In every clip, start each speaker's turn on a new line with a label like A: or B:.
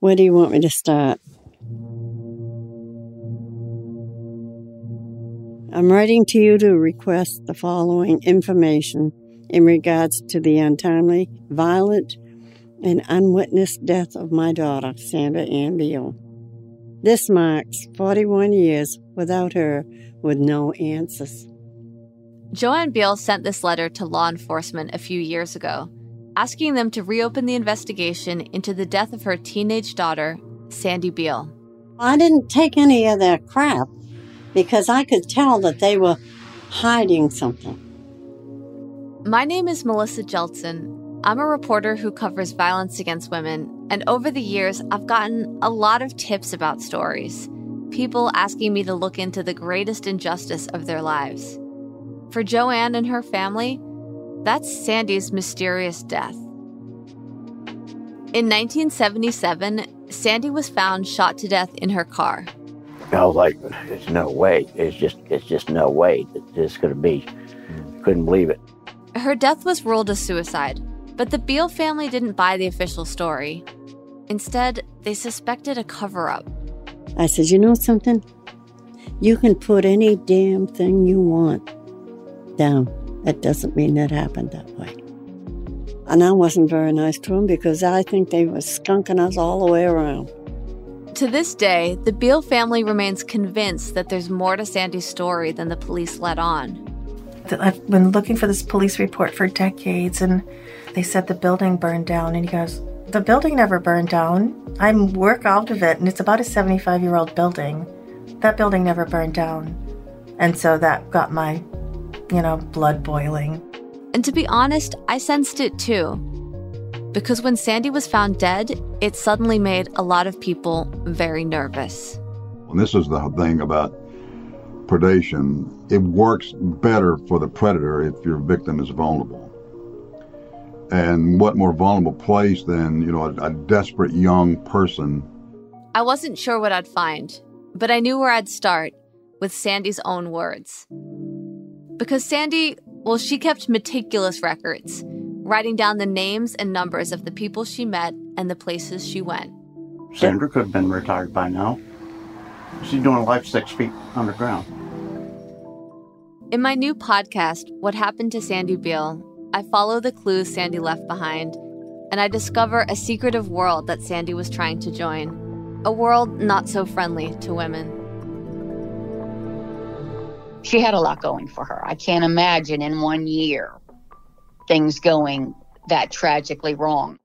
A: Where do you want me to start? I'm writing to you to request the following information in regards to the untimely, violent, and unwitnessed death of my daughter, Sandra Ann Beal. This marks 41 years without her with no answers.
B: Joanne Beal sent this letter to law enforcement a few years ago, asking them to reopen the investigation into the death of her teenage daughter, Sandy Beal.
A: I didn't take any of that crap because I could tell that they were hiding something.
B: My name is Melissa Jeltsen. I'm a reporter who covers violence against women, and over the years, I've gotten a lot of tips about stories. People asking me to look into the greatest injustice of their lives. For Joanne and her family, that's Sandy's mysterious death. In 1977, Sandy was found shot to death in her car.
C: I was like, "There's no way. It's just, it's just no way that this could be." Couldn't believe it.
B: Her death was ruled a suicide, but the Beal family didn't buy the official story. Instead, they suspected a cover up.
A: I said, You know something? You can put any damn thing you want down. That doesn't mean that happened that way. And I wasn't very nice to them because I think they were skunking us all the way around.
B: To this day, the Beal family remains convinced that there's more to Sandy's story than the police let on.
D: I've been looking for this police report for decades, and they said the building burned down. And he goes, The building never burned down. I work out of it, and it's about a 75 year old building. That building never burned down. And so that got my, you know, blood boiling.
B: And to be honest, I sensed it too. Because when Sandy was found dead, it suddenly made a lot of people very nervous.
E: And this is the thing about predation. It works better for the predator if your victim is vulnerable. And what more vulnerable place than, you know, a, a desperate young person?
B: I wasn't sure what I'd find, but I knew where I'd start with Sandy's own words. Because Sandy, well, she kept meticulous records, writing down the names and numbers of the people she met and the places she went.
C: Sandra could have been retired by now. She's doing a life six feet underground.
B: In my new podcast, What Happened to Sandy Beal, I follow the clues Sandy left behind, and I discover a secretive world that Sandy was trying to join. A world not so friendly to women.
F: She had a lot going for her. I can't imagine in one year things going that tragically wrong.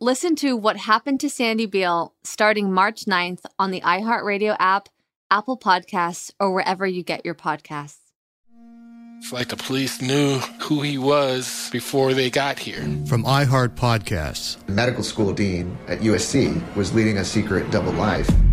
B: Listen to What Happened to Sandy Beal starting March 9th on the iHeartRadio app, Apple Podcasts, or wherever you get your podcasts.
G: It's like the police knew who he was before they got here.
H: From iHeart Podcasts.
I: medical school dean at USC was leading a secret double life.